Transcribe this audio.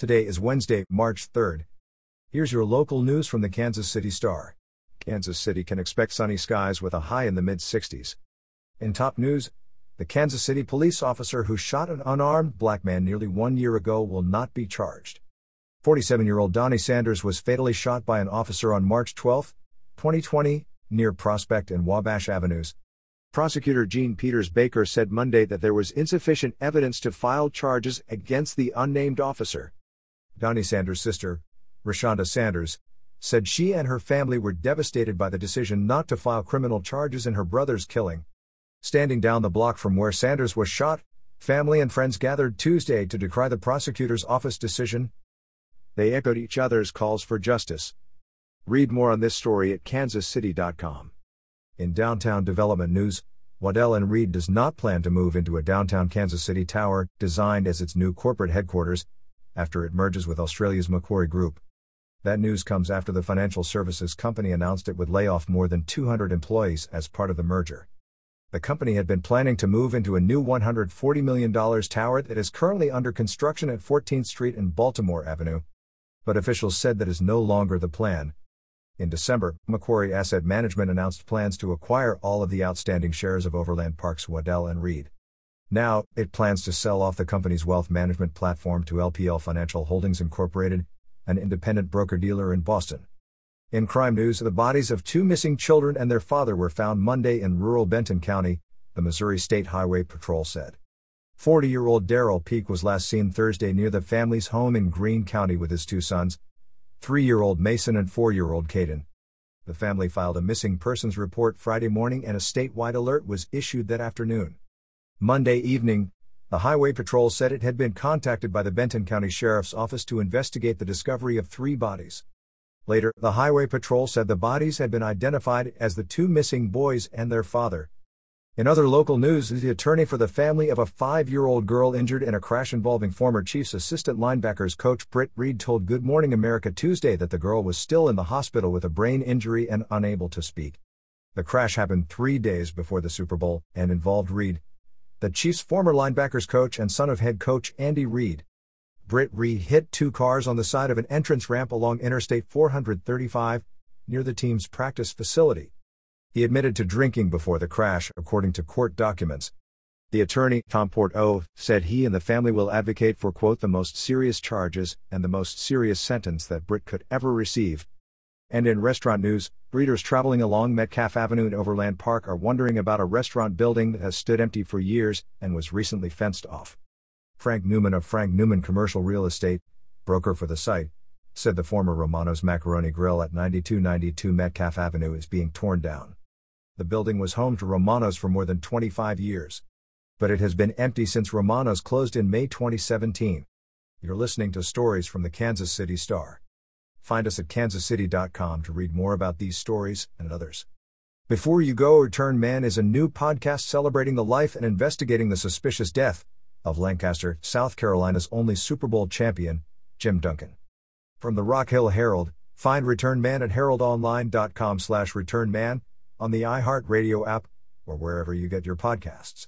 Today is Wednesday, March 3rd. Here's your local news from the Kansas City Star. Kansas City can expect sunny skies with a high in the mid 60s. In top news, the Kansas City police officer who shot an unarmed black man nearly one year ago will not be charged. 47 year old Donnie Sanders was fatally shot by an officer on March 12, 2020, near Prospect and Wabash Avenues. Prosecutor Jean Peters Baker said Monday that there was insufficient evidence to file charges against the unnamed officer. Donnie Sanders' sister, Rashonda Sanders, said she and her family were devastated by the decision not to file criminal charges in her brother's killing. Standing down the block from where Sanders was shot, family and friends gathered Tuesday to decry the prosecutor's office decision. They echoed each other's calls for justice. Read more on this story at kansascity.com. In downtown development news, Waddell and Reed does not plan to move into a downtown Kansas City tower designed as its new corporate headquarters after it merges with Australia's Macquarie Group. That news comes after the financial services company announced it would lay off more than 200 employees as part of the merger. The company had been planning to move into a new $140 million tower that is currently under construction at 14th Street and Baltimore Avenue. But officials said that is no longer the plan, in December, Macquarie Asset Management announced plans to acquire all of the outstanding shares of Overland Parks Waddell and Reed. Now, it plans to sell off the company's wealth management platform to LPL Financial Holdings Incorporated, an independent broker dealer in Boston. In crime news, the bodies of two missing children and their father were found Monday in rural Benton County, the Missouri State Highway Patrol said. 40 year old Daryl Peak was last seen Thursday near the family's home in Greene County with his two sons, three year old Mason and four year old Caden. The family filed a missing persons report Friday morning and a statewide alert was issued that afternoon. Monday evening, the Highway Patrol said it had been contacted by the Benton County Sheriff's Office to investigate the discovery of three bodies. Later, the Highway Patrol said the bodies had been identified as the two missing boys and their father, in other local news, the attorney for the family of a five year old girl injured in a crash involving former Chiefs assistant linebackers coach Britt Reid told Good Morning America Tuesday that the girl was still in the hospital with a brain injury and unable to speak. The crash happened three days before the Super Bowl and involved Reid, the Chiefs' former linebackers coach and son of head coach Andy Reid. Britt Reid hit two cars on the side of an entrance ramp along Interstate 435 near the team's practice facility. He admitted to drinking before the crash, according to court documents. The attorney, Tom Porto, said he and the family will advocate for, quote, the most serious charges and the most serious sentence that Britt could ever receive. And in restaurant news, readers traveling along Metcalf Avenue in Overland Park are wondering about a restaurant building that has stood empty for years and was recently fenced off. Frank Newman of Frank Newman Commercial Real Estate, broker for the site, said the former Romano's Macaroni Grill at 9292 Metcalf Avenue is being torn down. The building was home to Romano's for more than 25 years. But it has been empty since Romano's closed in May 2017. You're listening to stories from the Kansas City Star. Find us at kansascity.com to read more about these stories and others. Before You Go, Return Man is a new podcast celebrating the life and investigating the suspicious death of Lancaster, South Carolina's only Super Bowl champion, Jim Duncan. From the Rock Hill Herald, find Return Man at heraldonline.com slash returnman on the iHeartRadio app, or wherever you get your podcasts.